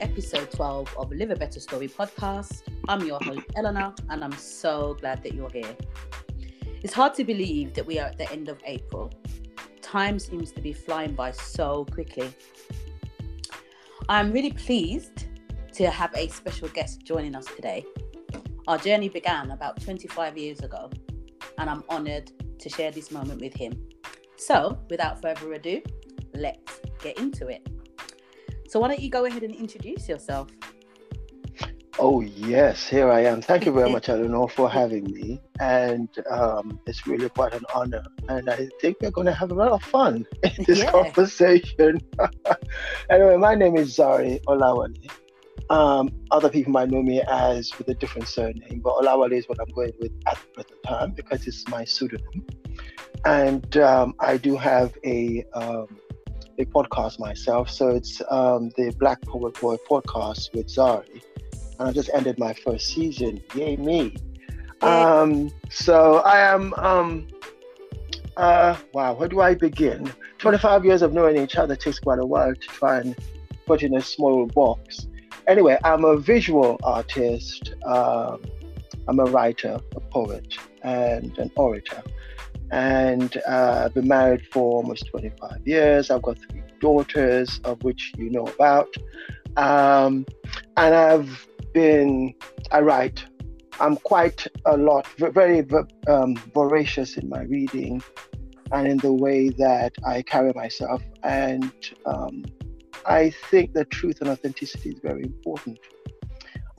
episode 12 of Live a Better Story podcast. I'm your host, Eleanor, and I'm so glad that you're here. It's hard to believe that we are at the end of April. Time seems to be flying by so quickly. I'm really pleased to have a special guest joining us today. Our journey began about 25 years ago, and I'm honored to share this moment with him. So, without further ado, let's get into it. So, why don't you go ahead and introduce yourself? Oh, yes, here I am. Thank you very much, Eleanor, for having me. And um, it's really quite an honor. And I think we're going to have a lot of fun in this yeah. conversation. anyway, my name is Zari Olawale. Um, other people might know me as with a different surname, but Olawale is what I'm going with at the present time because it's my pseudonym. And um, I do have a um, a podcast myself. So it's um, the Black Poet Boy podcast with Zari. And I just ended my first season. Yay, me. Um, so I am, um, uh, wow, where do I begin? 25 years of knowing each other takes quite a while to try and put in a small box. Anyway, I'm a visual artist. Um, I'm a writer, a poet, and an orator and uh, been married for almost 25 years. I've got three daughters, of which you know about. Um, and I've been, I write. I'm quite a lot, very um, voracious in my reading and in the way that I carry myself. And um, I think that truth and authenticity is very important.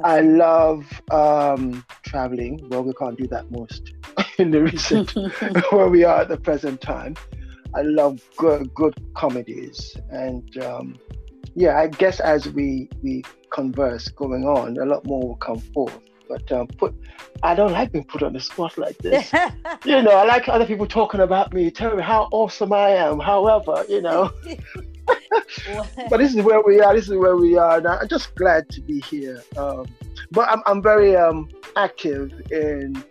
I love um, traveling. Well, we can't do that most in the recent where we are at the present time. I love good, good comedies, and um, yeah, I guess as we we converse going on, a lot more will come forth. But um, put, I don't like being put on the spot like this. you know, I like other people talking about me, telling me how awesome I am. However, you know. But this is where we are. This is where we are. And I'm just glad to be here. Um, but I'm, I'm very um, active in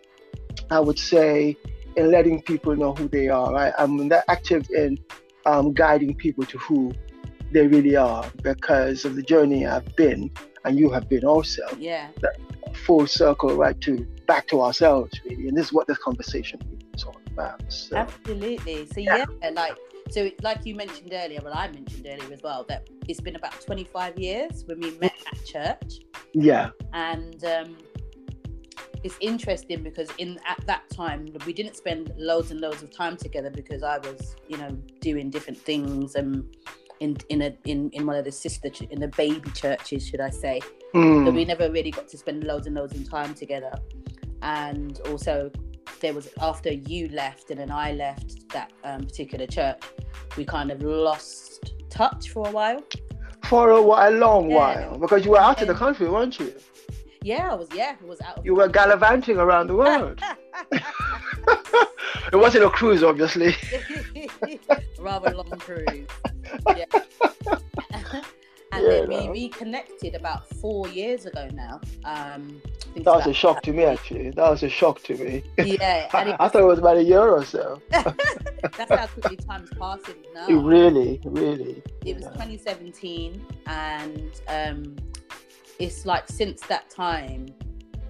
I would say, in letting people know who they are. Right? I'm that active in um, guiding people to who they really are because of the journey I've been and you have been also. Yeah. full circle, right to back to ourselves, really. And this is what this conversation about. So, Absolutely. So yeah. yeah, like so like you mentioned earlier, well I mentioned earlier as well, that it's been about 25 years when we met at church. Yeah. And um, it's interesting because in at that time we didn't spend loads and loads of time together because I was, you know, doing different things and in in a in, in one of the sister ch- in the baby churches, should I say? Mm. So we never really got to spend loads and loads of time together. And also, there was after you left and then I left that um, particular church, we kind of lost touch for a while. For a, while, a long yeah. while, because you were out of the country, weren't you? Yeah, I was. Yeah, I was out. you were gallivanting around the world. it wasn't a cruise, obviously. Rather long cruise. Yeah. and yeah, then we reconnected about four years ago now. Um, that was a shock to me, actually. That was a shock to me. Yeah, I, was, I, thought it was about a year or so. That's how quickly time's passing now. really, really. It was 2017, and um, it's like since that time,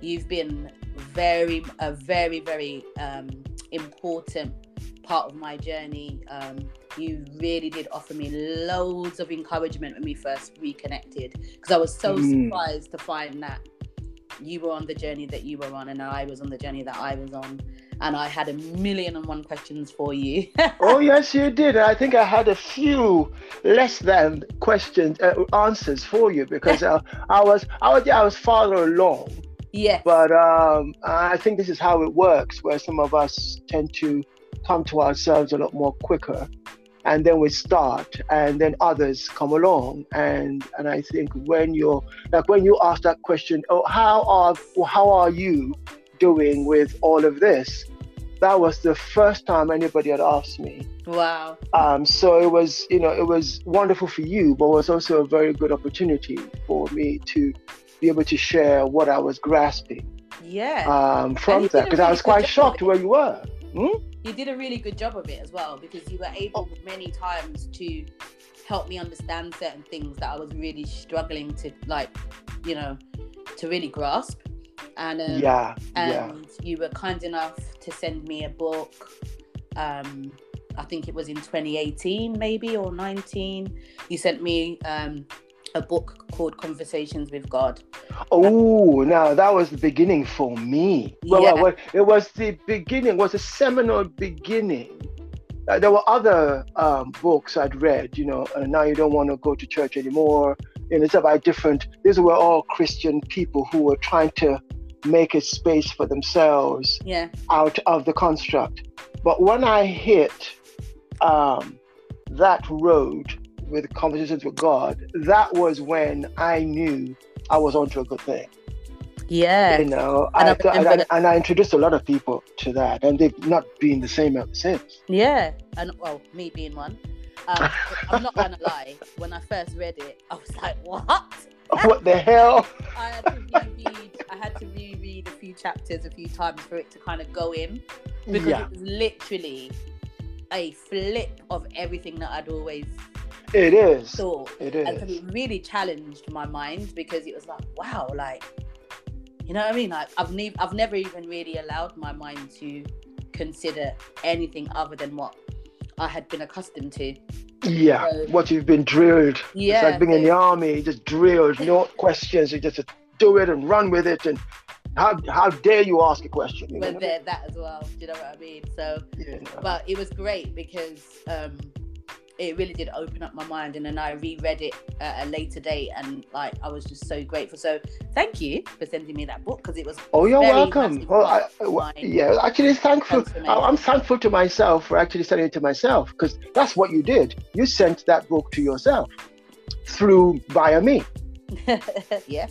you've been very, a very, very um, important part of my journey. Um, you really did offer me loads of encouragement when we first reconnected because I was so mm. surprised to find that you were on the journey that you were on and I was on the journey that I was on and I had a million and one questions for you. oh yes, you did. I think I had a few less than questions uh, answers for you because uh, I was I was I was farther along. Yeah. But um, I think this is how it works, where some of us tend to come to ourselves a lot more quicker, and then we start, and then others come along, and and I think when you're like when you ask that question, oh, how are how are you? doing with all of this. That was the first time anybody had asked me. Wow. Um, so it was, you know, it was wonderful for you, but it was also a very good opportunity for me to be able to share what I was grasping. Yeah. Um, from that, because really I was quite shocked where you were. Hmm? You did a really good job of it as well, because you were able many times to help me understand certain things that I was really struggling to like, you know, to really grasp. And um, yeah, and yeah. you were kind enough to send me a book. Um, I think it was in 2018, maybe or 19. You sent me um, a book called Conversations with God. Oh, now that was the beginning for me. Well, Yeah. well, it was the beginning, was a seminal beginning. Uh, there were other um, books I'd read, you know, and now you don't want to go to church anymore. And it's about different, these were all Christian people who were trying to make a space for themselves Yeah, out of the construct. But when I hit um, that road with conversations with God, that was when I knew I was onto a good thing. yeah, You know, And I I, and, I, and I introduced a lot of people to that, and they've not been the same ever since. yeah. And well, me being one. Um, I'm not gonna lie. When I first read it, I was like, "What?" what the hell? I had to reread. I had to reread a few chapters a few times for it to kind of go in because Yeah, it was literally a flip of everything that I'd always it is. thought. It And so is. it really challenged my mind because it was like, wow, like, you know what I mean? Like, I've, ne- I've never even really allowed my mind to consider anything other than what I had been accustomed to. Yeah, So- what you've been drilled. Yeah. It's like being in the so- army, just drilled, no questions. You just do it and run with it. And how how dare you ask a question? You know but there, that as well. Do you know what I mean? So? You know. but it was great because um, it really did open up my mind, and then I reread it at a later date, and like I was just so grateful. So, thank you for sending me that book because it was Oh, you're welcome. Well, I, well, yeah, actually, thankful. I'm thankful to myself for actually sending it to myself because that's what you did. You sent that book to yourself through via me. yeah,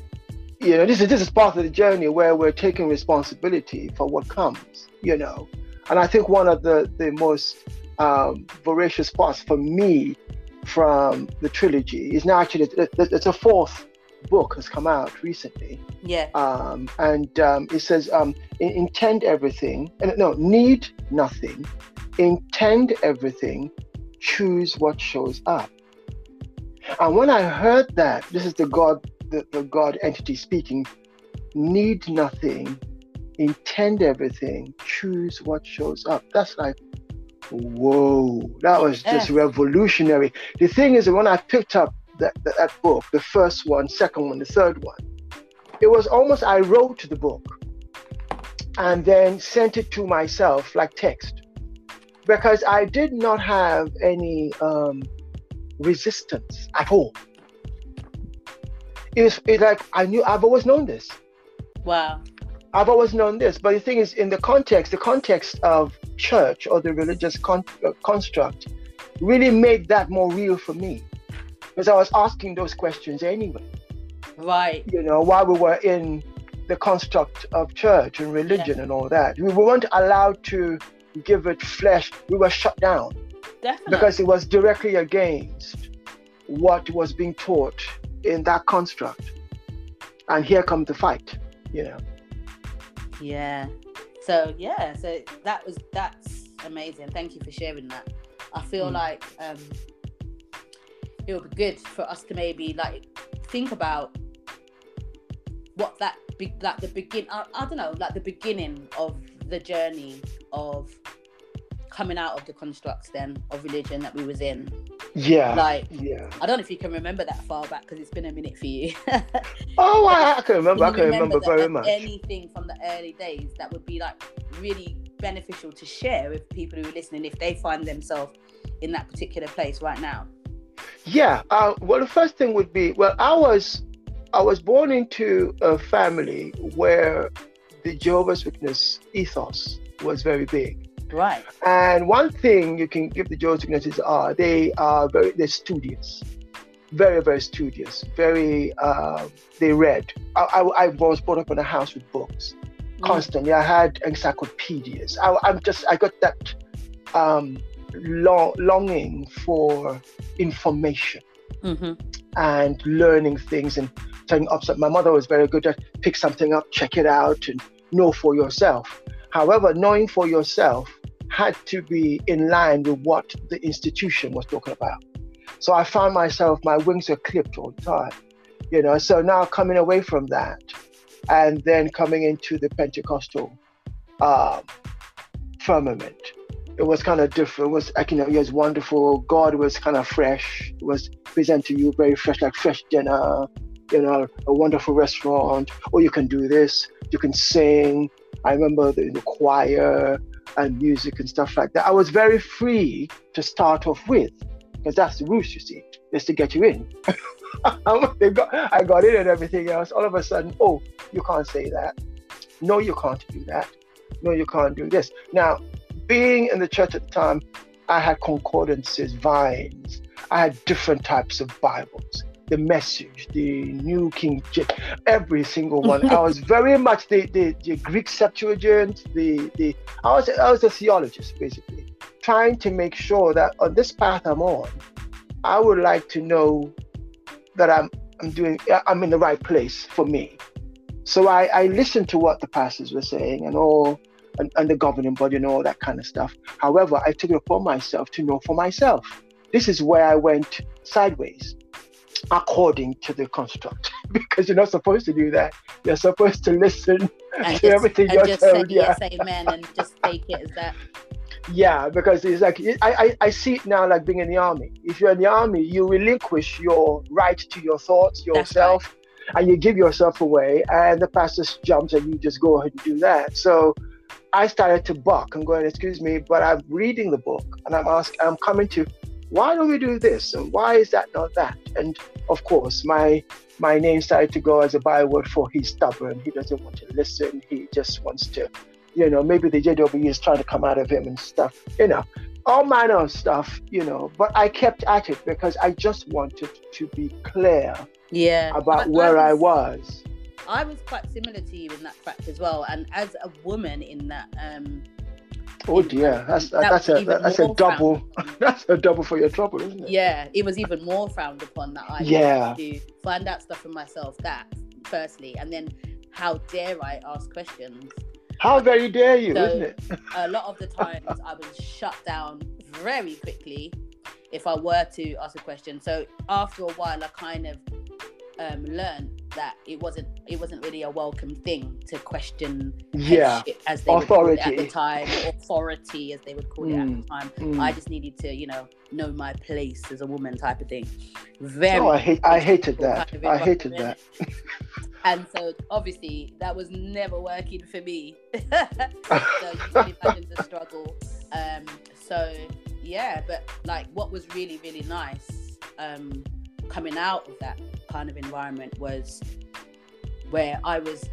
You know, this is this is part of the journey where we're taking responsibility for what comes. You know, and I think one of the the most um, voracious parts for me from the trilogy. Is now actually it's a fourth book has come out recently. Yeah, um, and um, it says um, intend everything uh, no need nothing intend everything choose what shows up. And when i heard that this is the god the, the god entity speaking need nothing intend everything choose what shows up. That's like whoa that was just Yeah. revolutionary the thing is when i picked up that, that, that book the first one second one the third one it was almost I wrote the book and then sent it to myself like text because I did not have any um, resistance at all. It was it's like I knew I've always known this. wow, I've always known this, but the thing is, in the context, the context of church or the religious con- uh, construct really made that more real for me because I was asking those questions anyway right, you know, while we were in the construct of church and religion and all that. We weren't allowed to give it flesh. We were shut down definitely. because it was directly against what was being taught in that construct. And here comes the fight, you know. Yeah. So yeah, so that was that's amazing. Thank you for sharing that. I feel Mm. like um it would be good for us to maybe like think about what that be like the begin I, I don't know, like the beginning of the journey of coming out of the constructs then of religion that we was in. Yeah. Like yeah. I don't know if you can remember that far back because it's been a minute for you. Oh, I, I can remember. I can remember that- very much. Anything from the early days that would be like really beneficial to share with people who are listening if they find themselves in that particular place right now. Yeah. Uh, well, the first thing would be well, I was I was born into a family where the Jehovah's Witness ethos was very big. Right. And one thing you can give the Jehovah's Witnesses are they are very they're studious, very very studious, very uh, they read. I, I, I was brought up in a house with books Mm. constantly. I had encyclopedias. I, I'm just I got that um, long, longing for information Mm-hmm. and learning things and taking up. My mother was very good at pick something up, check it out, and know for yourself. However, knowing for yourself had to be in line with what the institution was talking about. So I found myself, my wings are clipped all the time. You know, so now coming away from that and then coming into the Pentecostal uh, firmament, it was kind of different. It was you know, it was wonderful. God was kind of fresh, it was presenting you very fresh, like fresh dinner, you know, a wonderful restaurant. Or you can do this, you can sing. I remember the, the choir and music and stuff like that. I was very free to start off with because that's the rules, you see, is to get you in. got, I got in and everything else. All of a sudden, oh, you can't say that. No, you can't do that. No, you can't do this. Now, being in the church at the time, I had concordances, Vine's. I had different types of Bibles. The message, the New King James, every single one. I was very much the, the, the Greek Septuagint, the, the I was I was a theologist basically, trying to make sure that on this path I'm on, I would like to know that I'm I'm doing I'm in the right place for me. So I, I listened to what the pastors were saying and all and, and the governing body and all that kind of stuff. However, I took it upon myself to know for myself. This is where I went sideways according to the construct because you're not supposed to do that. You're supposed to listen and to just, everything you're just told. Yeah. yes, amen, and just take it as that. Yeah, because it's like I, I, I see it now like being in the army. If you're in the army, you relinquish your right to your thoughts, yourself, right. and you give yourself away, and the pastor jumps and you just go ahead and do that. So I started to buck and going, excuse me, but I'm reading the book and I'm asking, I'm coming to, why don't we do this? And why is that not that? And of course, my my name started to go as a byword for he's stubborn. He doesn't want to listen. He just wants to you know, maybe the JW is trying to come out of him and stuff, you know, all manner of stuff, you know. But I kept at it because I just wanted to be clear yeah about I, where I was, I was. I was quite similar to you in that fact as well. And as a woman in that um Oh dear, that's that that's a that's a double that's a double for your trouble, isn't it? Yeah, it was even more frowned upon that I yeah. to find out stuff for myself. That firstly, and then how dare I ask questions? How very dare you, so, isn't it? a lot of the times I was shut down very quickly if I were to ask a question. So after a while, I kind of um, learned that it wasn't it wasn't really a welcome thing to question yeah as they authority. would call it at the time authority as they would call mm. it at the mm, time. mm. i just needed to you know know my place as a woman type of thing. Very oh, i hate i hated that. kind of i hated that. And so obviously that was never working for me. So you can imagine the struggle. Um so yeah but like what was really really nice um coming out of that kind of environment was where I was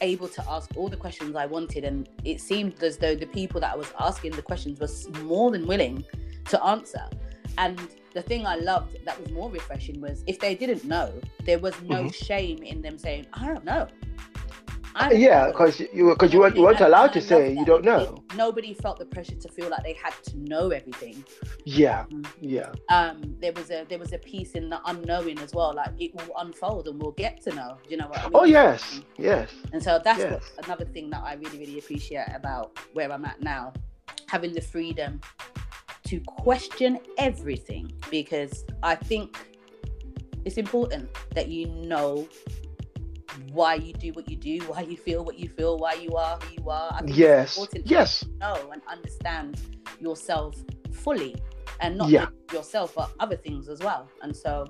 able to ask all the questions I wanted, and it seemed as though the people that I was asking the questions was more than willing to answer. And the thing I loved that was more refreshing was if they didn't know, there was no mm-hmm. shame in them saying, "I don't know." Yeah, because you because you weren't, you weren't allowed to say you don't know. Nobody felt the pressure to feel like they had to know everything. Yeah, mm-hmm. yeah. Um, there was a there was a piece in the unknowing as well. Like it will unfold and we'll get to know. You know what I mean? Oh yes, yes. And so that's yes. what, another thing that I really really appreciate about where I'm at now, having the freedom to question everything because I think it's important that you know why you do what you do, why you feel what you feel, why you are who you are. yes. yes. know and understand yourself fully, and not yeah. yourself but other things as well. And so,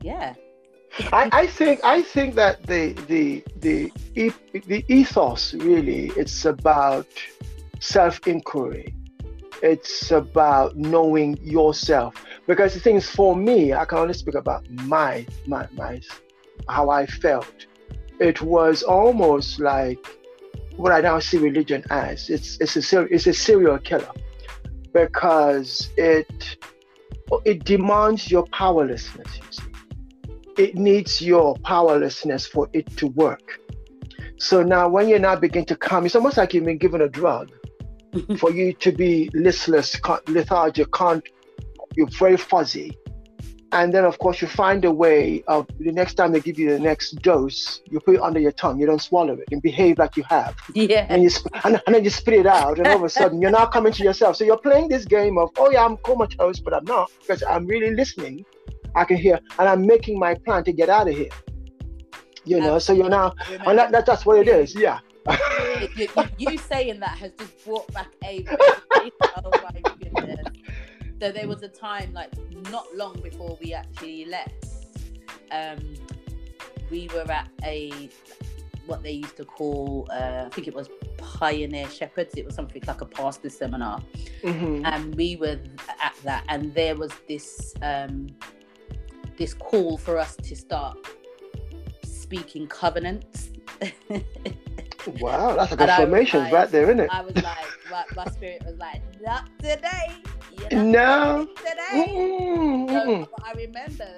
yeah. I, I think I think that the the the the ethos really it's about self inquiry. It's about knowing yourself because the things for me, I can only speak about my my my how I felt. It was almost like what I now see religion as. It's it's a it's a serial killer because it it demands your powerlessness. You see, it needs your powerlessness for it to work. So now, when you now begin to come, it's almost like you've been given a drug for you to be listless, lethargic, can't. You're very fuzzy, and then of course you find a way of the next time they give you the next dose you put it under your tongue you don't swallow it and behave like you have. Yeah. And you sp- and, and then you spit it out and all of a sudden you're now coming to yourself. So you're playing this game of oh yeah i'm comatose but i'm not because i'm really listening. I can hear and i'm making my plan to get out of here. You know so you're now and that, that, that's what it is yeah. You, you, you saying that has just brought back a oh my goodness so there was a time like not long before we actually left um we were at a what they used to call uh, i think it was pioneer shepherds. It was something like a pastor seminar. Mhm. and we were at that and there was this um this call for us to start speaking covenants. Wow that's like And I was affirmations like- right there isn't it i was like my, my spirit was like not today No. today Mm-mm, so. I remember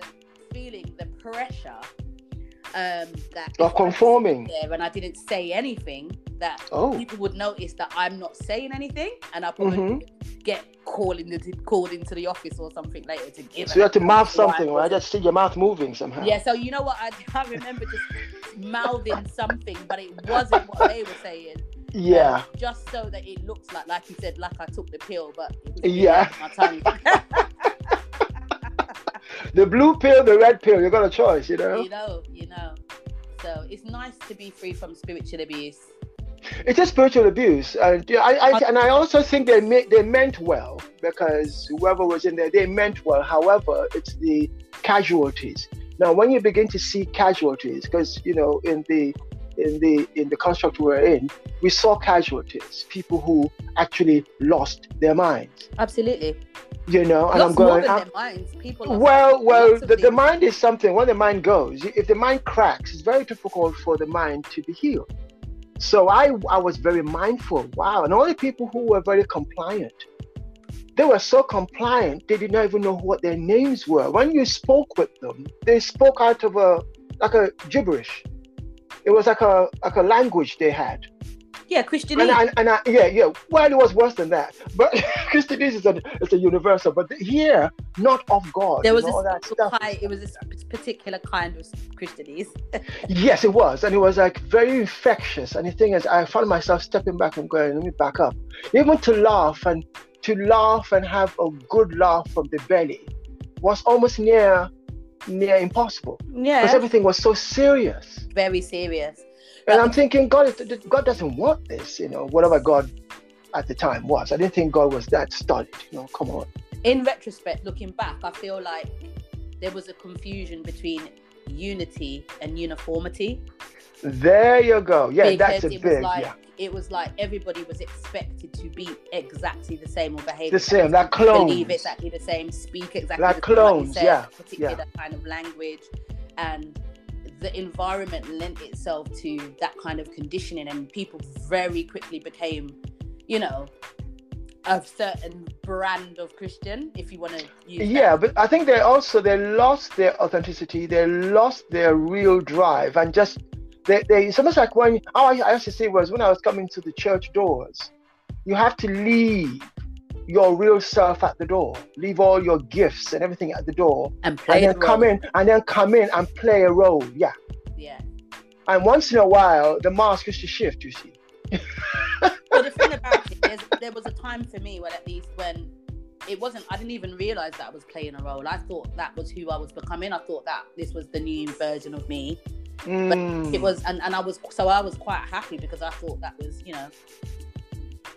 feeling the pressure um, that of conforming there and I didn't say anything, that oh people would notice that I'm not saying anything, and I probably Mhm. would get called into called into the office or something later to give. so you have to mouth account why I something right i just see your mouth moving somehow Yeah, so you know what? I, I remember just mouthing something, but it wasn't what they were saying. Um, yeah just so that it looks like, like you said, like I took the pill, but it Yeah. my the blue pill the red pill you got a choice you know you know, you know. So it's nice to be free from spiritual abuse. It is a spiritual abuse, and I, I and I also think they me- they meant well because whoever was in there they meant well. However, it's the casualties. Now, when you begin to see casualties, because you know in the in the in the construct we're in, we saw casualties, people who actually lost their minds. Absolutely. You know, and Lots I'm going. more than minds. People. well, well, the, the mind is something. When the mind goes, if the mind cracks, it's very difficult for the mind to be healed. So I, I was very mindful. Wow, and all the people who were very compliant, they were so compliant they did not even know what their names were. When you spoke with them, they spoke out of a like a gibberish. It was like a like a language they had. Yeah, Christian. And, and, and I, yeah, yeah. Well, it was worse than that. But Christianese is a, it's a universal. But here, not of God. there was a all that special stuff. kind, it was a particular kind of Christianese. Yes, it was, and it was like very infectious. And the thing is, I found myself stepping back and going, "Let me back up." Even to laugh and to laugh and have a good laugh from the belly was almost near near impossible Yeah. because everything was so serious. very serious. And I'm thinking, God, God doesn't want this, you know, whatever God at the time was. I didn't think God was that studied. You know, come on. In retrospect, looking back, I feel like there was a confusion between unity and uniformity. There you go. Yeah, that's a big, like yeah. It was like everybody was expected to be exactly the same or behave The same, like clones. believe exactly the same, speak exactly Like the same, clones, said, yeah, particular kind of language, and the environment lent itself to that kind of conditioning, and people very quickly became, you know, a certain brand of Christian, if you want to use. that. Yeah, but I think they also they lost their authenticity, they lost their real drive, and just they, they it's almost like when how I, I used to say was when I was coming to the church doors, you have to leave your real self at the door, leave all your gifts and everything at the door, and play and then the come in and then come in and play a role. Yeah, Yeah. and once in a while the mask is to shift. You see. Well, the thing about it is, there was a time for me when, at least, when it wasn't. I didn't even realize that I was playing a role. I thought that was who I was becoming. I thought that this was the new version of me. Mm. It was, and, and I was so I was quite happy because I thought that was, you know,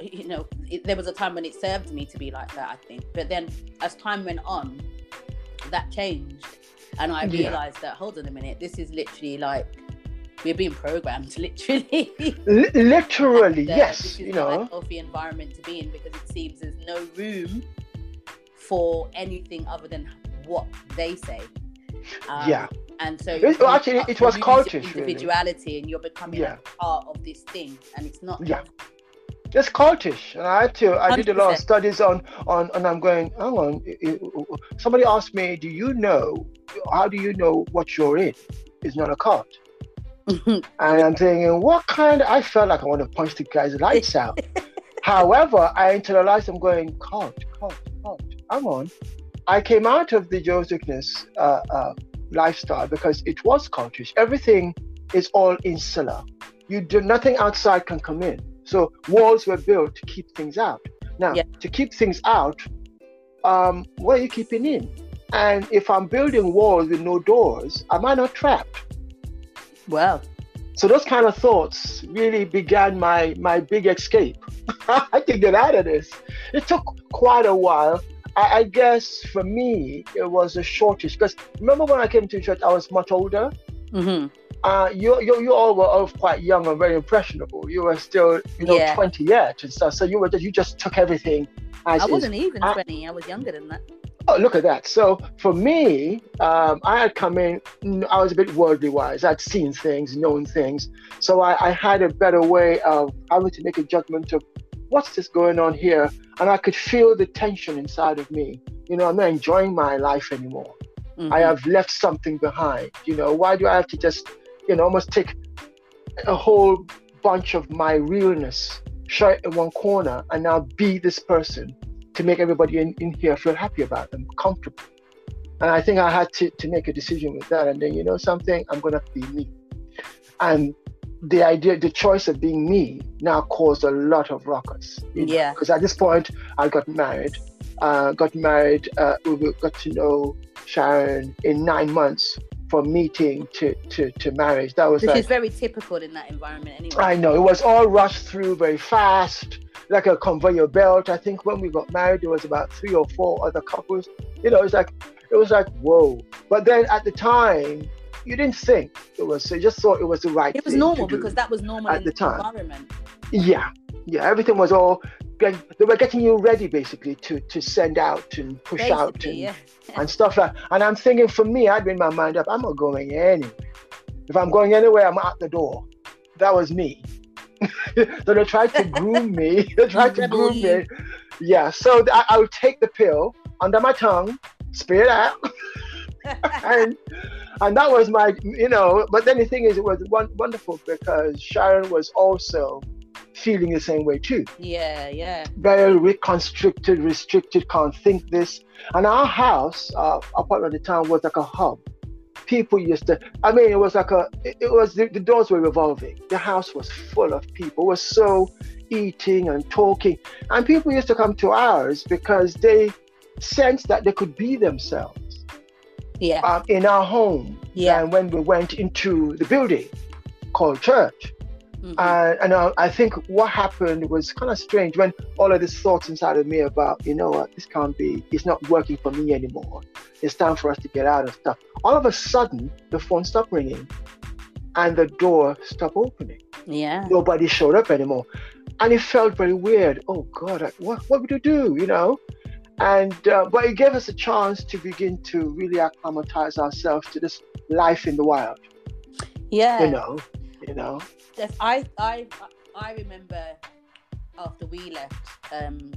you know, it, there was a time when it served me to be like that. I think, but then as time went on, that changed, and I Yeah. realized that hold on a minute, this is literally like we're being programmed, literally. Li- literally, And, uh, yes. You know. healthy environment to be in because it seems there's no room for anything other than what they say. Um, Yeah. And so It- you actually, it was cultish, your really. individuality, and you're becoming Yeah. a part of this thing, and it's not. Yeah. It's cultish, and I had to. I did a lot of studies on on, and I'm going. Hang on. Somebody asked me, "Do you know? How do you know what you're in? It's not a cult." And I'm thinking, what kind? I felt like I want to punch the guy's lights out. However, I internalized. I'm going, cult, cult, cult. Hang on. I came out of the Josephus uh, uh, lifestyle because it was cultish. Everything is all insular. You do nothing outside can come in. So walls were built to keep things out. Now, yeah. to keep things out, um, what are you keeping in? And if I'm building walls with no doors, am I not trapped? Well, so those kind of thoughts really began my my big escape. I can get out of this. It took quite a while. I, I guess for me it was a shortish because remember when I came to church I was much older. Mm-hmm. Uh, you, you you all were all quite young and very impressionable. You were still you know yeah. twenty yet and stuff. So you were just, you just took everything. As I wasn't is. even twenty. I, I was younger than that. Oh, look at that. So for me, um, I had come in, I was a bit worldly wise. I'd seen things, known things. So I, I, had a better way of having to make a judgment of what's this going on here? And I could feel the tension inside of me. You know, I'm not enjoying my life anymore. Mm-hmm. I have left something behind. You know, why do I have to just, you know, almost take a whole bunch of my realness, shut it in one corner, and now be this person? to make everybody in, in here feel happy about them, comfortable. And I think I had to, to make a decision with that. And then, you know, something, I'm going to be me. And the idea, the choice of being me now caused a lot of ruckus. Yeah. Because at this point, I got married. Uh, got married, uh, we got to know Sharon in nine months from meeting to, to, to marriage. That was Which like, is very typical in that environment anyway. I know. It was all rushed through very fast like a conveyor belt. I think when we got married, there was about three or four other couples. You know, it was like it was like whoa. But then at the time, you didn't think it was. So you just thought it was the right. It was normal because that was normal at the, time. Environment. Yeah, yeah. Everything was all. They were getting you ready basically to to send out and push basically, out and, yeah. and stuff like. And I'm thinking for me, I'd made my mind up. I'm not going anywhere. If I'm going anywhere, I'm out the door. That was me. so they tried to groom me. they tried to groom me. Yeah. So I, I would take the pill under my tongue, spit it out, and and that was my, you know. But then the thing is, it was wonderful because Sharon was also feeling the same way too. Yeah, yeah. Very reconstricted, restricted, can't think this. And our house, uh, part of the town was like a hub people used to i mean it was like a it, was the, the, doors were revolving the house was full of people it was so eating and talking and people used to come to ours because they sensed that they could be themselves yeah um, in our home yeah and when we went into the building called church Mm-hmm. Uh, and uh, I think what happened was kind of strange when all of these thoughts inside of me about, you know what, this can't be, it's not working for me anymore. It's time for us to get out of stuff. All of a sudden, the phone stopped ringing and the door stopped opening. Yeah. Nobody showed up anymore. And it felt very weird. Oh God, what, what would you do, you know? And, uh, but it gave us a chance to begin to really acclimatize ourselves to this life in the wild. Yeah. You know, you know. I I I remember after we left, um,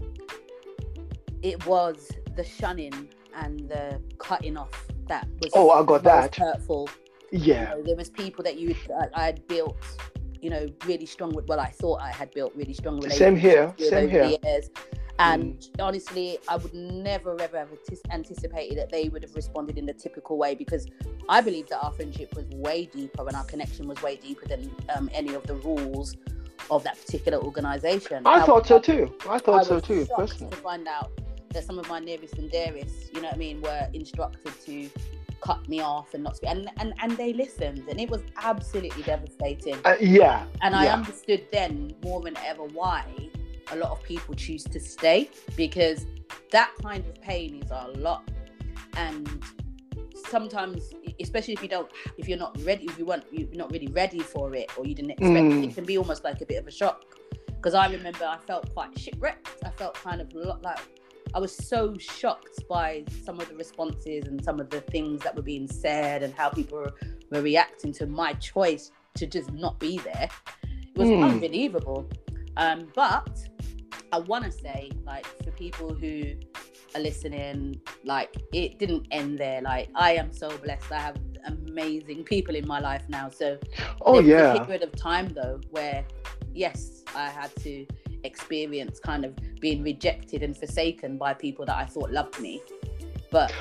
it was the shunning and the cutting off that was. Oh, I got that hurtful. Yeah, you know, there was people that you I had built, you know, really strong. Well, I thought I had built really strong relationships. Same here. Same here. And mm. honestly, I would never ever have anticipated that they would have responded in the typical way because I believe that our friendship was way deeper and our connection was way deeper than um, any of the rules of that particular organization. I, I thought so too. I thought I so too. Personally, to find out that some of my nearest and dearest, you know what I mean, were instructed to cut me off and not speak, and and and they listened, and it was absolutely devastating. Uh, yeah. And yeah. I understood then more than ever why a lot of people choose to stay because that kind of pain is a lot. And sometimes especially if you don't if you're not ready if you weren't you're not really ready for it or you didn't expect mm. it, it can be almost like a bit of a shock. Because i remember i felt quite shipwrecked. I felt kind of lot like i was so shocked by some of the responses and some of the things that were being said and how people were, were reacting to my choice to just not be there. It was mm. unbelievable. Um, but I want to say, like, for people who are listening, like, it didn't end there. Like, I am so blessed. I have amazing people in my life now. So, oh yeah, a period of time though where, yes, I had to experience kind of being rejected and forsaken by people that I thought loved me. But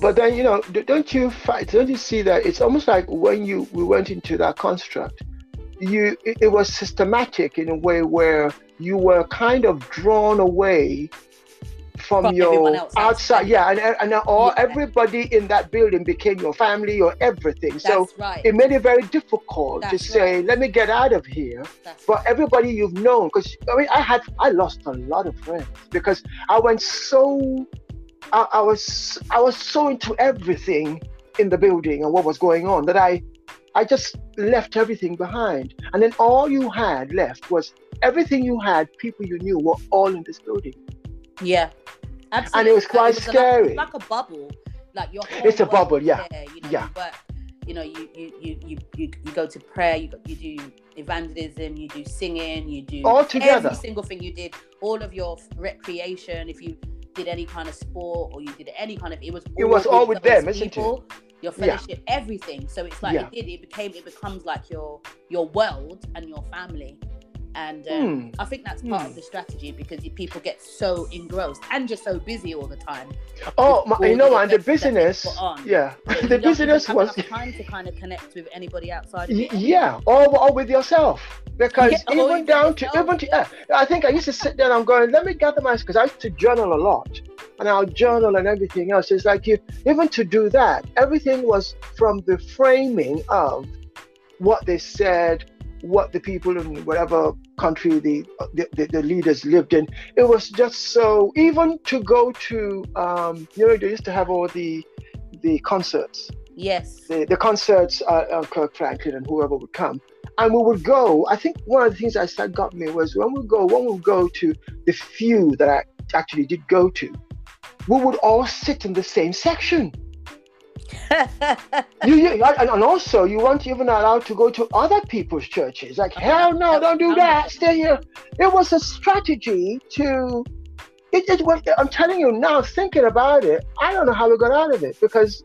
but then you know, don't you fight? Don't you see that it's almost like when you we went into that construct, you it, it was systematic in a way where you were kind of drawn away from, from your outside. Yeah, and, and all yeah. everybody in that building became your family or everything. That's so right. it made it very difficult That's to say, right. let me get out of here. That's but everybody you've known, because I mean, I had I lost a lot of friends because I went so, I, I was I was so into everything in the building and what was going on that I I just left everything behind. And then all you had left was everything you had, people you knew were all in this building. Yeah. Absolutely. And it was quite it was scary. Like, like, a bubble. Like your It's a bubble, yeah. There, you know, yeah. But you know, you you, you, you, you you go to prayer, you you do evangelism, you do singing, you do all together. Every single thing you did, all of your recreation, if you did any kind of sport or you did any kind of it was it was all with them, isn't people, it? Your fellowship, yeah. everything. So it's like yeah. it did. It became. It becomes like your your world and your family. And um, mm. I think that's part mm. of the strategy because people get so engrossed and just so busy all the time. Oh, my, you know, and the business, yeah, the business was time to kind of connect with anybody outside. Y- yeah, or, or with yourself, because Yeah, even down to yourself. even to, yeah, I think I used to sit there and I'm going, let me gather my because I used to journal a lot, and I'll journal and everything else. It's like you even to do that, everything was from the framing of what they said, what the people in whatever country the, the, the, leaders lived in. It was just so, even to go to, um, you know, they used to have all the the concerts, Yes. the, the concerts, uh, uh, Kirk Franklin and whoever would come. And we would go, I think one of the things that got me was when we go, when we go to the few that I actually did go to, we would all sit in the same section. You, you and, also you weren't even allowed to go to other people's churches. Like uh-huh. hell no, don't do um, that. Stay here. It was a strategy to. It, it was. I'm telling you now, thinking about it, I don't know how we got out of it because,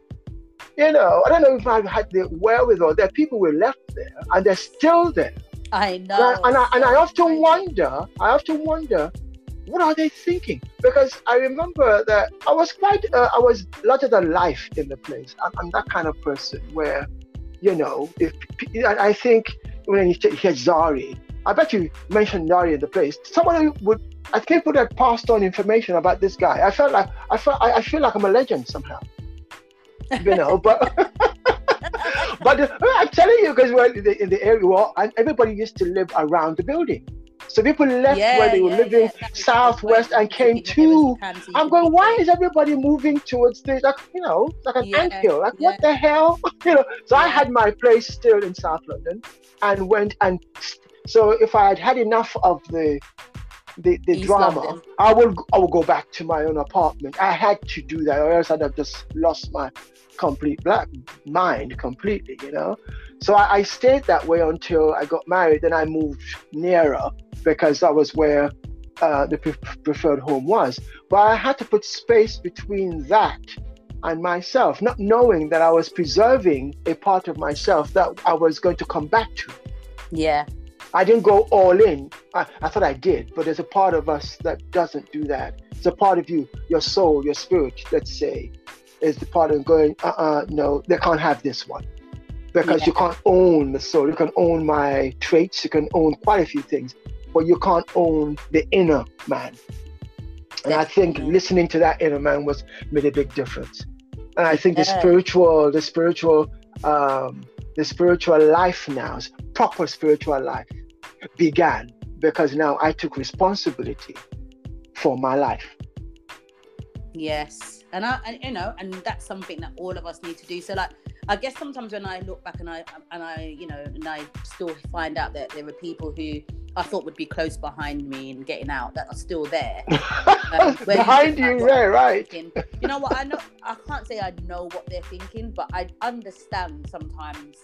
you know, I don't know if I had the wherewithal. There, people were left there, and they're still there. I know. and I, and I often wonder. I often wonder. What are they thinking? Because I remember that I was quite, uh, I was larger than life in the place. I'm, I'm that kind of person where, you know, if I think when you hear Zari, I bet you mentioned Zari in the place. Somebody would, I think, people had passed on information about this guy. I felt like I felt I, I feel like I'm a legend somehow, you know. but but uh, I'm telling you, because we're in the, in the area, well, and everybody used to live around the building. So people left Yeah, where they were yeah, living yeah. That was the southwest and came to. I'm going, why is everybody moving towards this? Like, you know, like an anthill. Like, what the hell? You know, so I had my place still in South London and went and so if I had had enough of the the, the drama, I would I would go back to my own apartment. I had to do that, or else I'd have just lost my complete black mind completely, you know. So I, I stayed that way until I got married. Then I moved nearer because that was where uh, the pre- preferred home was. But I had to put space between that and myself, not knowing that I was preserving a part of myself that I was going to come back to. Yeah. I didn't go all in. I, I thought I did, but there's a part of us that doesn't do that. It's a part of you, your soul, your spirit, let's say, is the part of going, uh uh no, they can't have this one. Because Yeah. you can't own the soul. You can own my traits, you can own quite a few things, but you can't own the inner man. And I think listening to that inner man was made a big difference. And I think the spiritual, the spiritual, um, the spiritual life now, proper spiritual life, began because now I took responsibility for my life. Yes, and I, and, you know, and that's something that all of us need to do. So, like, I guess sometimes when I look back and I and I, you know, and I still find out that there were people who I thought would be close behind me and getting out that are still there. Um, Behind you, yeah, right. thinking? You know what? I know I can't say I know what they're thinking, but I understand sometimes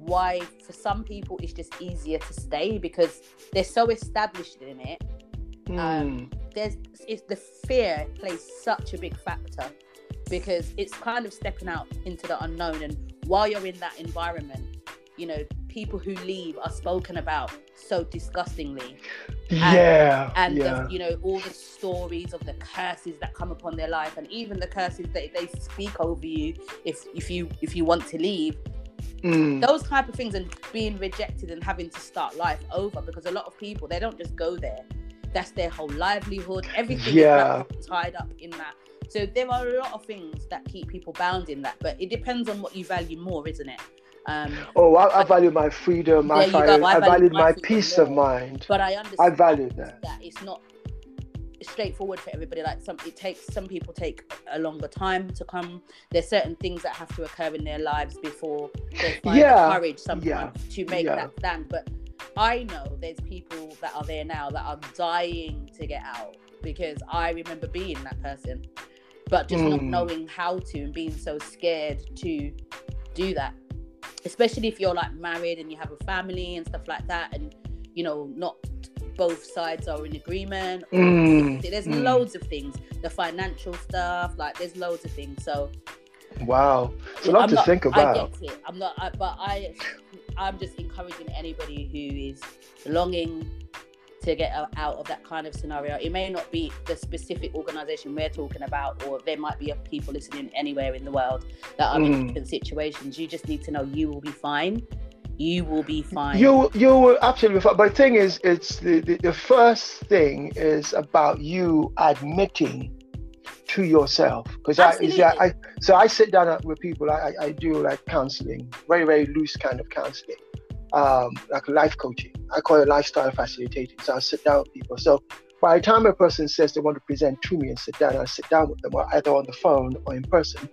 why for some people it's just easier to stay because they're so established in it um, there's it's the fear plays such a big factor because it's kind of stepping out into the unknown and while you're in that environment you know people who leave are spoken about so disgustingly. And, yeah. And yeah. The, you know all the stories of the curses that come upon their life, and even the curses that they speak over you if if you if you want to leave. Mm. Those type of things and being rejected and having to start life over because a lot of people they don't just go there. That's their whole livelihood. Everything yeah. is tied up in that. So there are a lot of things that keep people bound in that, but it depends on what you value more, isn't it? Um, oh, I, I, value my freedom. I, value, I, I value my, my peace more, of mind. But I understand. I value that. That it's not straightforward for everybody. Like some, it takes some people take a longer time to come. There's certain things that have to occur in their lives before they find yeah. the courage sometimes yeah. to make yeah. that stand. But I know there's people that are there now that are dying to get out because I remember being that person, but just mm. not knowing how to and being so scared to do that especially if you're like married and you have a family and stuff like that and you know not both sides are in agreement mm, there's mm. loads of things the financial stuff like there's loads of things so wow it's a lot I'm to not, think about I get it. i'm not I, but i i'm just encouraging anybody who is longing to get out of that kind of scenario. It may not be the specific organization we're talking about, or there might be people listening anywhere in the world that are mm. in different situations. You just need to know you will be fine. You will be fine. You you will absolutely fine. But the thing is, it's the, the, the first thing is about you admitting to yourself because I, I so I sit down with people. I, I do like counseling, very very loose kind of counseling um, like life coaching. I call it lifestyle facilitating. So I sit down with people. So by the time a person says they want to present to me and sit down, I sit down with them either on the phone or in person,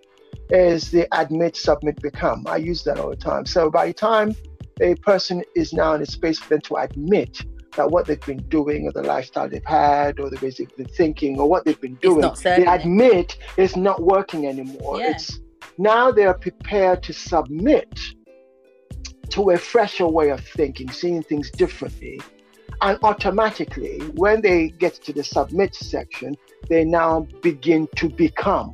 is the admit, submit, become. I use that all the time. So by the time a person is now in a space for them to admit that what they've been doing or the lifestyle they've had or the ways they've been thinking or what they've been doing, they admit it's not working anymore. Yeah. It's now they are prepared to submit to a fresher way of thinking, seeing things differently. And automatically, when they get to the submit section, they now begin to become.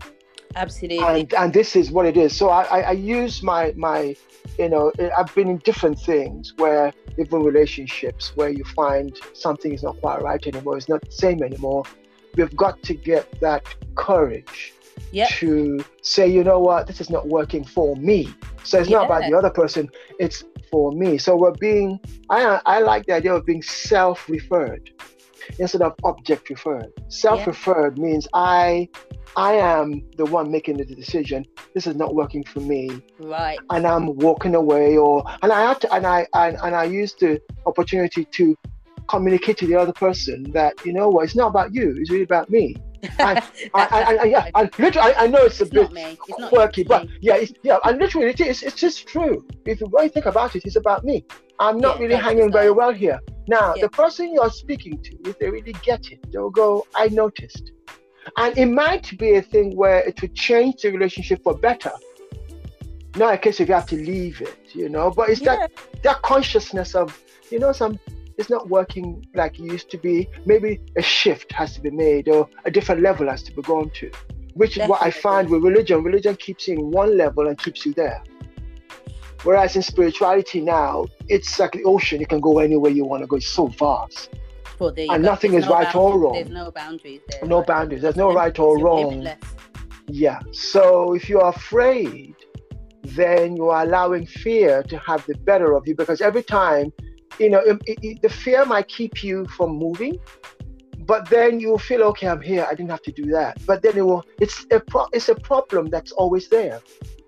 Absolutely. And, and this is what it is. So I, I, I use my, my, you know, I've been in different things where even relationships where you find something is not quite right anymore, it's not the same anymore. We've got to get that courage yep. to say, you know what, this is not working for me. So it's yeah. not about the other person, it's for me. So we're being, I, I like the idea of being self referred instead of object referred. Self referred yeah. means I I am the one making the decision. This is not working for me. Right. And I'm walking away or and I have to and I and, and I use the opportunity to communicate to the other person that, you know what, it's not about you, it's really about me. I, I, I, I, yeah, I literally, I, I know it's a it's bit quirky, but yeah, it's, yeah, and literally, it is, it's just true. If you really think about it, it's about me. I'm not yeah, really hanging very well here. Now, yeah. the person you're speaking to, if they really get it, they'll go, I noticed. And it might be a thing where it will change the relationship for better. Not a case if you have to leave it, you know, but it's yeah. that that consciousness of, you know, some it's not working like it used to be. Maybe a shift has to be made or a different level has to be gone to, which Definitely. is what I find with religion. Religion keeps you in one level and keeps you there. Whereas in spirituality now, it's like the ocean. You can go anywhere you want to go. It's so vast. Well, and nothing There's is no right or wrong. There's no boundaries there. No boundaries. There's no right or wrong. Yeah. So if you're afraid, then you are allowing fear to have the better of you because every time you know, it, it, the fear might keep you from moving, but then you feel, okay, I'm here. I didn't have to do that. But then it will. It's a pro, it's a problem that's always there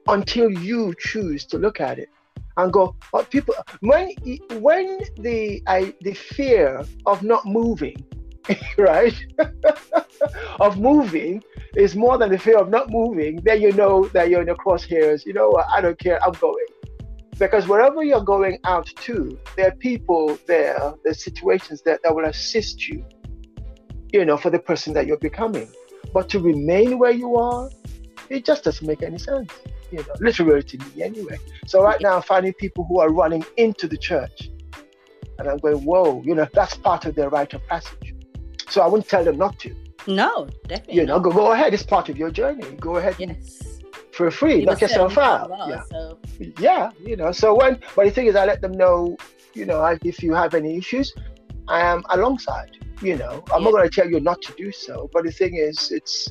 until you choose to look at it and go. Oh, people, when when the I, the fear of not moving, right, of moving is more than the fear of not moving, then you know that you're in the crosshairs. You know? I don't care. I'm going. Because wherever you're going out to, there are people there, there's situations that, that will assist you, you know, for the person that you're becoming. But to remain where you are, it just doesn't make any sense, you know, literally to me anyway. So right now I'm finding people who are running into the church. And I'm going, whoa, you know, that's part of their rite of passage. So I wouldn't tell them not to. No, definitely. You know, go, go ahead. It's part of your journey. Go ahead. Yes. For free. Knock yourself out. yeah. So yeah, you know. So when, but the thing is, I let them know, you know, if you have any issues, I am alongside. You know, I'm yeah. not going to tell you not to do so. But the thing is, it's,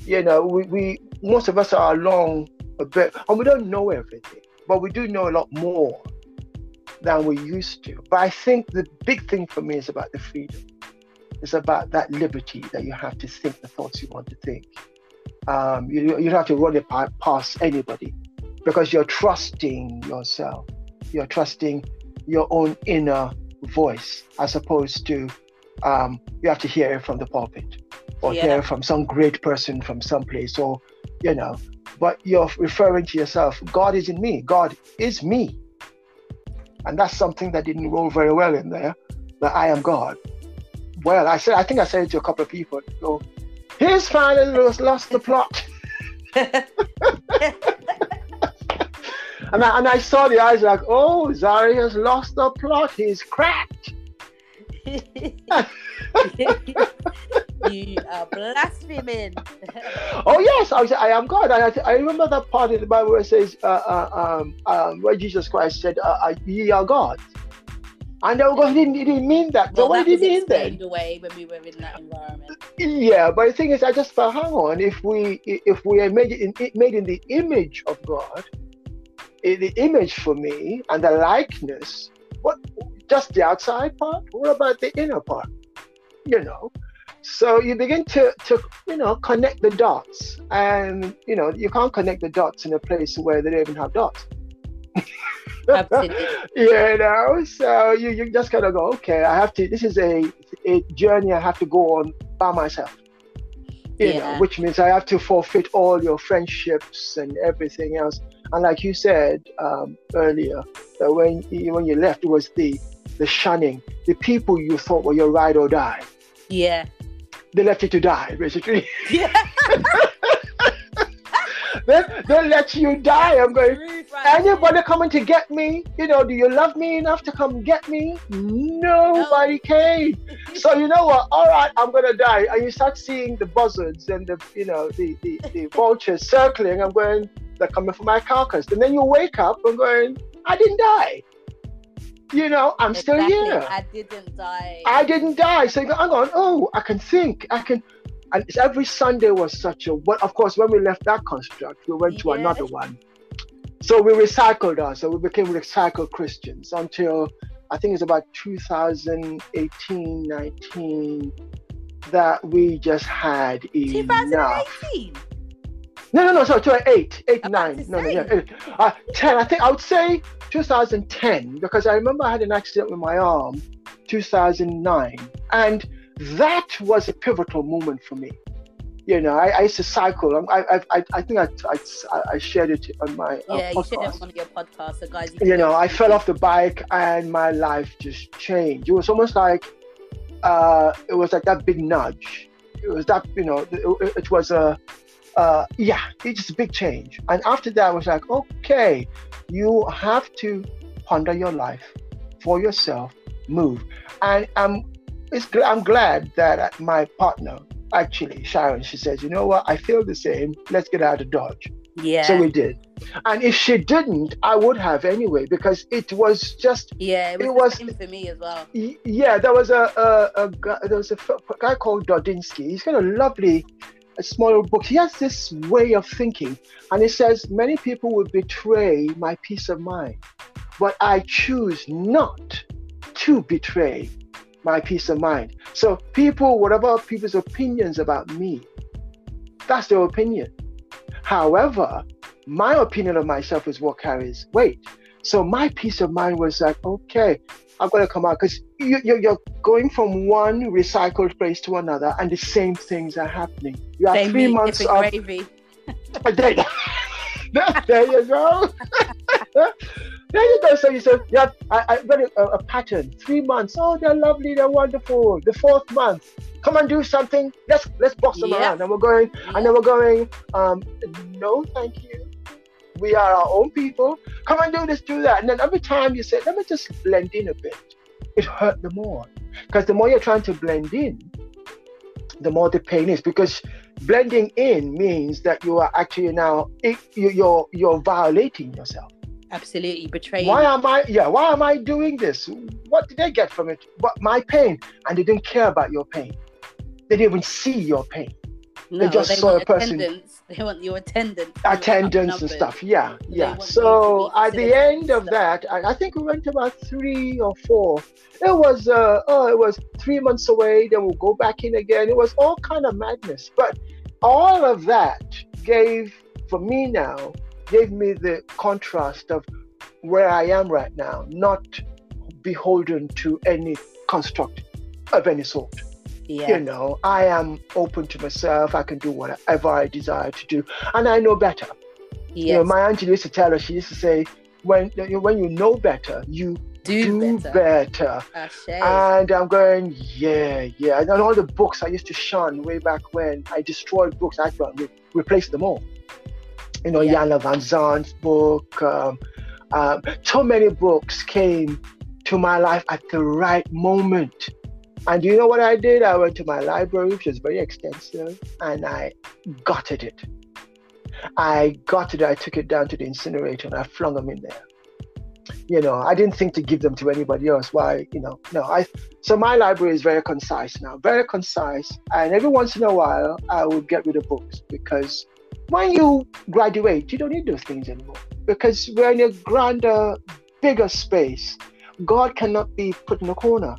you know, we, we most of us are along a bit, and we don't know everything, but we do know a lot more than we used to. But I think the big thing for me is about the freedom. It's about that liberty that you have to think the thoughts you want to think. Um, you, you don't have to run it past anybody because you're trusting yourself. You're trusting your own inner voice as opposed to um, you have to hear it from the pulpit or yeah. hear it from some great person from some place or you know but you're referring to yourself god is in me god is me and that's something that didn't roll very well in there that i am god well i said i think i said it to a couple of people go he's finally lost the plot And I, and I saw the eyes like, oh, Zari has lost the plot. He's cracked. you are blaspheming. oh yes, I, was, I am God. I, I remember that part in the Bible where it says, uh, uh, um, um, where Jesus Christ said, uh, uh "Ye are gods." And they were going, he didn't, didn't mean that. Well, so what did he mean then? away when we were in that environment. Yeah, but the thing is, I just thought, hang on, if we if we are made in, made in the image of God, the image for me and the likeness, what just the outside part? What about the inner part? You know. So you begin to, to you know connect the dots, and you know you can't connect the dots in a place where they don't even have dots. you know, so you, you just kind of go, okay, I have to. This is a a journey I have to go on by myself. You yeah. know, which means I have to forfeit all your friendships and everything else. And like you said um, earlier, that when you, when you left, it was the the shunning, the people you thought were your ride or die. Yeah. They left you to die, basically. Yeah. they, they let you die. I'm going, right anybody coming to get me? You know, do you love me enough to come get me? Nobody no. came. so you know what? All right, I'm gonna die. And you start seeing the buzzards and the you know the, the, the vultures circling. I'm going, they're coming for my carcass. And then you wake up and going, I didn't die. You know, I'm exactly. still here. I didn't die. I didn't die. So I'm going, oh, I can think. I can. And every Sunday was such a. Well, of course, when we left that construct, we went to another one. So we recycled us. So we became recycled Christians until I think it's about 2018, 19 that we just had enough. 2018. No, no, no. Sorry, sorry, eight, eight, nine. No, no, yeah, eight. Uh, ten. I think I would say 2010 because I remember I had an accident with my arm, 2009, and that was a pivotal moment for me. You know, I, I used to cycle. I, I, I, I think I, I, I shared it on my uh, yeah, you shared it on one of your podcasts. So guys, you, you know, I fell off the bike and my life just changed. It was almost like uh, it was like that big nudge. It was that you know, it, it was a uh, yeah, it's just a big change. And after that, I was like, okay, you have to ponder your life for yourself, move. And I'm, it's, I'm glad that uh, my partner, actually, Sharon, she says, you know what, I feel the same. Let's get out of Dodge. Yeah. So we did. And if she didn't, I would have anyway, because it was just. Yeah, it was, it was for me as well. Yeah, there was a, a, a guy, there was a guy called Dodinsky. He's got a lovely a smaller book. He has this way of thinking, and he says, Many people will betray my peace of mind, but I choose not to betray my peace of mind. So, people, whatever people's opinions about me, that's their opinion. However, my opinion of myself is what carries weight. So, my peace of mind was like, okay, I'm going to come out because you, you're going from one recycled place to another, and the same things are happening. You have three months of gravy. there, there you go. there you go. So you said, yeah, I, I got a, a, pattern. Three months. Oh, they're lovely. They're wonderful. The fourth month, come and do something. Let's let's box them around. And we're going. And then we're going. Um, no, thank you. We are our own people. Come and do this, do that. And then every time you say, let me just blend in a bit, it hurt the more. Because the more you're trying to blend in, the more the pain is. Because blending in means that you are actually now you're you're violating yourself. Absolutely betraying. Why am I? Yeah, why am I doing this? What did they get from it? But my pain, and they didn't care about your pain. They didn't even see your pain. no, they just they saw a person- attendance. They want your attendance. Attendance and stuff. Yeah, yeah. So at the end of that, I, I think we went about three or four. It was uh oh, it was three months away. Then we'll go back in again. It was all kind of madness. But all of that gave for me now gave me the contrast of where I am right now, not beholden to any construct of any sort. Yeah. you know i am open to myself. I can do whatever i desire to do and i know better. You know my auntie used to tell us she used to say when when you know better you do, do better. better. And i'm going yeah yeah. And all the books i used to shun way back when i destroyed books. I replaced them all you know Yeah. Iyanla Vanzant's book um, um, so many books came to my life at the right moment and you know what I did? I went to my library, which was very extensive, and I gutted it. I gutted it. I took it down to the incinerator and I flung them in there. You know, I didn't think to give them to anybody else. Why? You know, no. I so my library is very concise now, very concise. And every once in a while, I will get rid of books because when you graduate, you don't need those things anymore because we're in a grander, bigger space. God cannot be put in a corner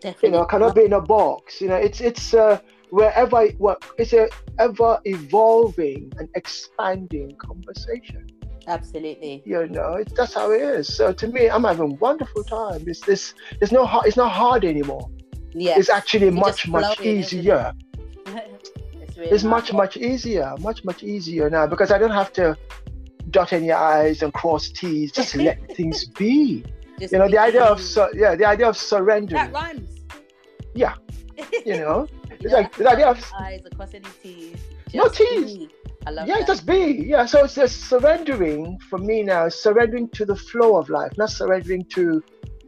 Definitely. you know cannot be in a box you know it's it's uh wherever what it's a ever evolving and expanding conversation Absolutely. you know it's that's how it is so to me i'm having a wonderful time it's this it's no hard it's not hard anymore Yeah. it's actually It's much much easier really it's much much easier much much easier now because i don't have to dot any i's and cross t's just let things be Just you know the idea of su- yeah the idea of surrender. that rhymes. Yeah. you know it's like the idea of eyes across any T's. No T's. be. I love yeah, that. just be. Yeah, so it's just surrendering for me now, surrendering to the flow of life, not surrendering to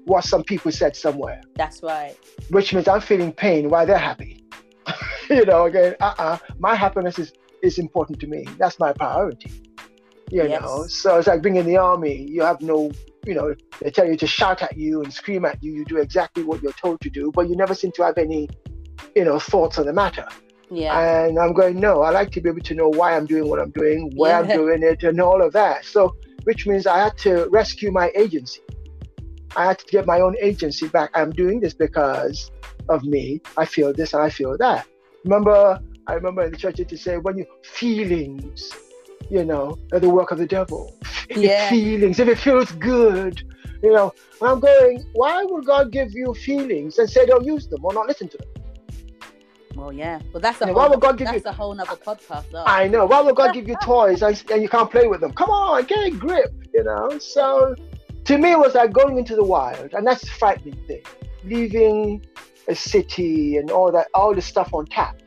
what some people said somewhere, That's right. which means I'm feeling pain while they're happy. you know, again, uh-uh, my happiness is, is important to me. That's my priority. You Yes. know, so it's like being in the army. You have no, you know, they tell you to shout at you and scream at you. You do exactly what you're told to do, but you never seem to have any, you know, thoughts on the matter. Yeah. And I'm going, no, I like to be able to know why I'm doing what I'm doing, where I'm doing it, and all of that. So, which means I had to rescue my agency. I had to get my own agency back. I'm doing this because of me. I feel this and I feel that. Remember, I remember in the church to say, when you feelings, you know, are the work of the devil. Yeah. feelings, if it feels good, you know. And I'm going, why would God give you feelings and say don't use them or not listen to them? well, yeah. Well, that's a whole. why would God give that's you- a whole nother podcast, though. I know. Why would God give you toys and, and you can't play with them? Come on, get a grip, you know? So to me, it was like going into the wild, and that's the frightening thing. Leaving a city and all that, all the stuff on tap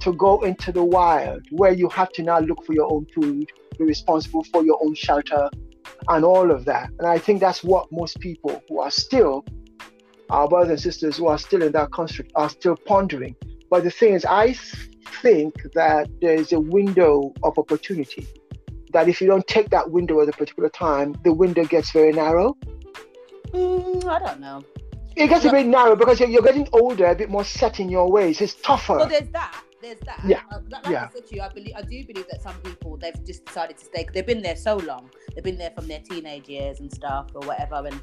to go into the wild where you have to now look for your own food, be responsible for your own shelter, and all of that. And I think that's what most people who are still, our brothers and sisters who are still in that construct, are still pondering. But the thing is, I think that there is a window of opportunity. That if you don't take that window at a particular time, the window gets very narrow. Mm, I don't know. It gets a bit narrow because you're, you're getting older, a bit more set in your ways. It's tougher. Well, there's that. There's that. Yeah, Uh, like like yeah. I said to you, I believe I do believe that some people they've just decided to stay. They've been there so long. They've been there from their teenage years and stuff or whatever, and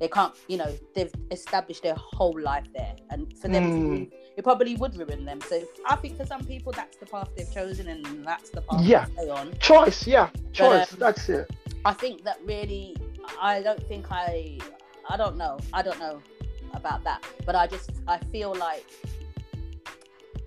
they can't. You know, they've established their whole life there, and for them Mm. leave, it probably would ruin them. So I think for some people, that's the path they've chosen, and that's the path Yeah. they stay on. Choice, yeah, choice. um, that's it. I think that really, I don't think I, I don't know, I don't know about that, but I just, I feel like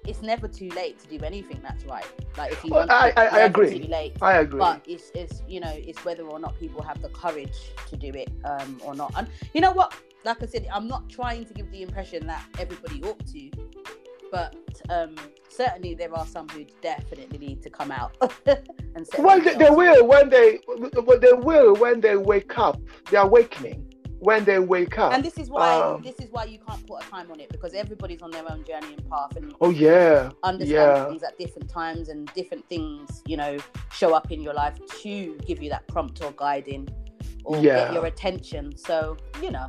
it's never too late to do anything that's right. Like if you, Well, want I- to, I- it's I agree. Too late, I agree. but it's, it's, you know, it's whether or not people have the courage to do it um, or not. And you know what? Like I said, I'm not trying to give the impression that everybody ought to, but um, certainly there are some who definitely need to come out and well, they, they will when they, well, they will when they wake up. They're awakening when they wake up. And this is why Um, this is why you can't put a time on it because everybody's on their own journey and path and oh yeah, understand yeah. things at different times and different things, you know, show up in your life to give you that prompt or guiding or Yeah. get your attention. So you know.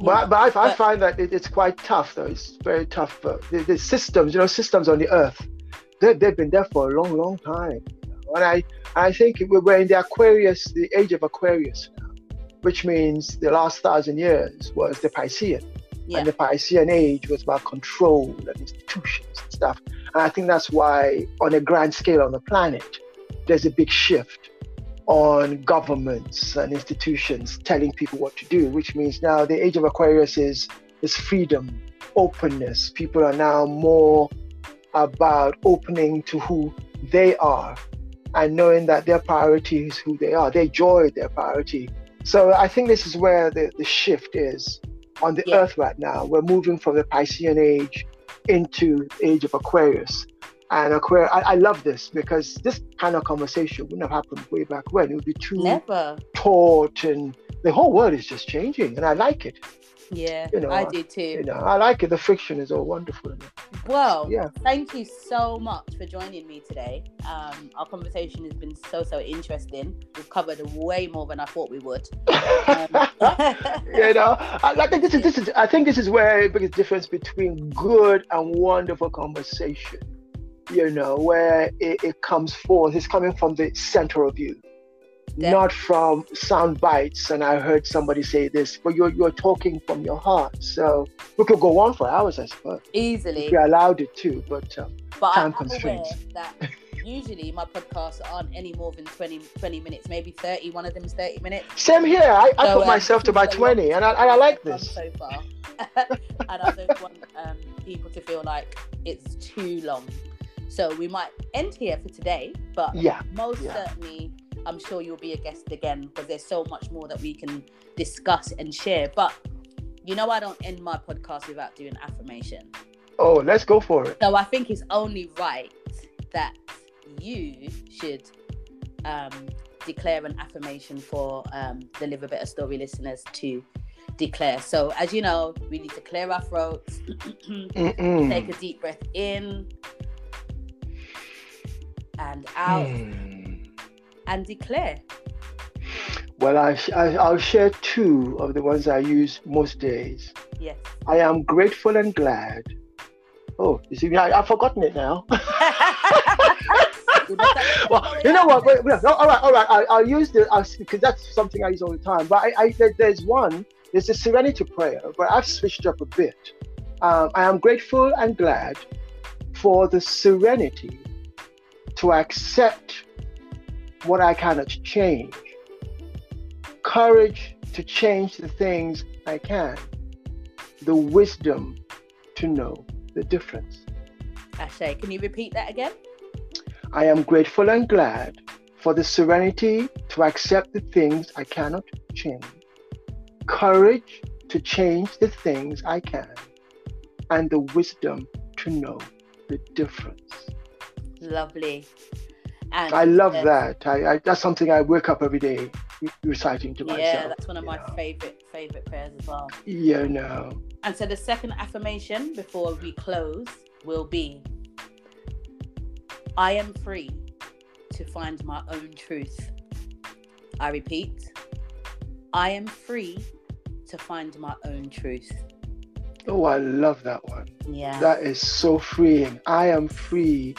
you But, know, but I, I find that it, it's quite tough, though. It's very tough. But the, the systems, you know, systems on the earth, they, they've been there for a long, long time. And I, I think we- we're in the Aquarius, the age of Aquarius which means the last thousand years was the Piscean. Yeah. And the Piscean age was about control and institutions and stuff. And I think that's why, on a grand scale on the planet, there's a big shift on governments and institutions telling people what to do, which means now the age of Aquarius is is freedom, openness. People are now more about opening to who they are and knowing that their priority is who they are. Their joy, their priority. So I think this is where the, the shift is on the Yeah. earth right now. We're moving from the Piscean age into the age of Aquarius. And Aquarius, I, I love this because this kind of conversation wouldn't have happened way back when. It would be too Never. taught and the whole world is just changing and I like it. Yeah, You know, I do too. You know, I like it. The friction is all wonderful. Well, Yeah. thank you so much for joining me today. Um, our conversation has been so so interesting. We've covered way more than I thought we would. Um, you know, I, I think this is this is I think this is where the biggest difference between good and wonderful conversation. You know, where it, it comes forth, it's coming from the center of you, not from sound bites. And I heard somebody say this, but you're you're talking from your heart. So we could go on for hours, I suppose, Easily, if we allowed it to. But um, but time constraints. that usually my podcasts aren't any more than 20, 20 minutes, maybe 30. One of them is 30 minutes. same here. I, I So, put um, myself to about so twenty, and I, and I like this. so far. and I don't want um, people to feel like it's too long. So we might end here for today, but Yeah. most yeah. certainly I'm sure you'll be a guest again because there's so much more that we can discuss and share. But you know I don't end my podcast without doing affirmation. Oh, let's go for it. So I think it's only right that you should um, declare an affirmation for um, the Live a Better Story listeners to declare. So as you know, we need to clear our throats, take a deep breath in and out, Hmm. And declare. Well, I, I, I'll share two of the ones I use most days. Yes. I am grateful and glad. Oh, you see, I, I've forgotten it now. well, you know what? Wait, wait, no, all right, all right. I, I'll use the I'll, because that's something I use all the time. But I, I there's one. There's a serenity prayer, but I've switched up a bit. Um, I am grateful and glad for the serenity to accept what I cannot change, courage to change the things I can, the wisdom to know the difference. Ashay, can you repeat that again? I am grateful and glad for the serenity to accept the things I cannot change, courage to change the things I can, and the wisdom to know the difference. Lovely. And I love uh, that. I, I, that's something I wake up every day reciting to Yeah, myself. Yeah, that's one of my know. favorite favorite prayers as well. You know. And so the second affirmation before we close will be I am free to find my own truth. I repeat, I am free to find my own truth. Oh, I love that one. Yeah. That is so freeing. I am free.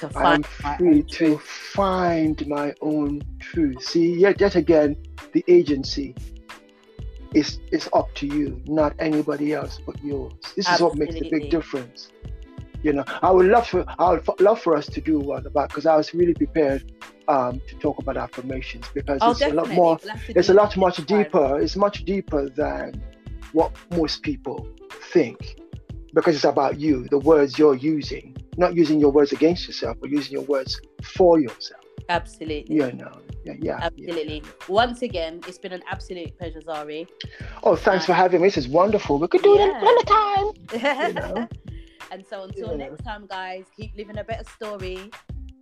To find my free to find my own truth. See, yet, yet again, the agency is is up to you, not anybody else but yours. This is what makes the big difference. You know, I would love for I would f- love for us to do one about because I was really prepared um, to talk about affirmations because Oh, it's a lot more. We'll It's a lot much time. deeper. It's much deeper than what most people think because it's about you, the words you're using, not using your words against yourself, but using your words for yourself. Absolutely. You know, yeah, yeah. yeah. Absolutely. Once again, it's been an absolute pleasure, Zari. Oh, thanks for having me. This is wonderful. We could do it another time. You know? and so until Yeah. next time, guys, keep living a better story.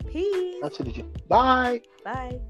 Peace. Absolutely. Bye. Bye.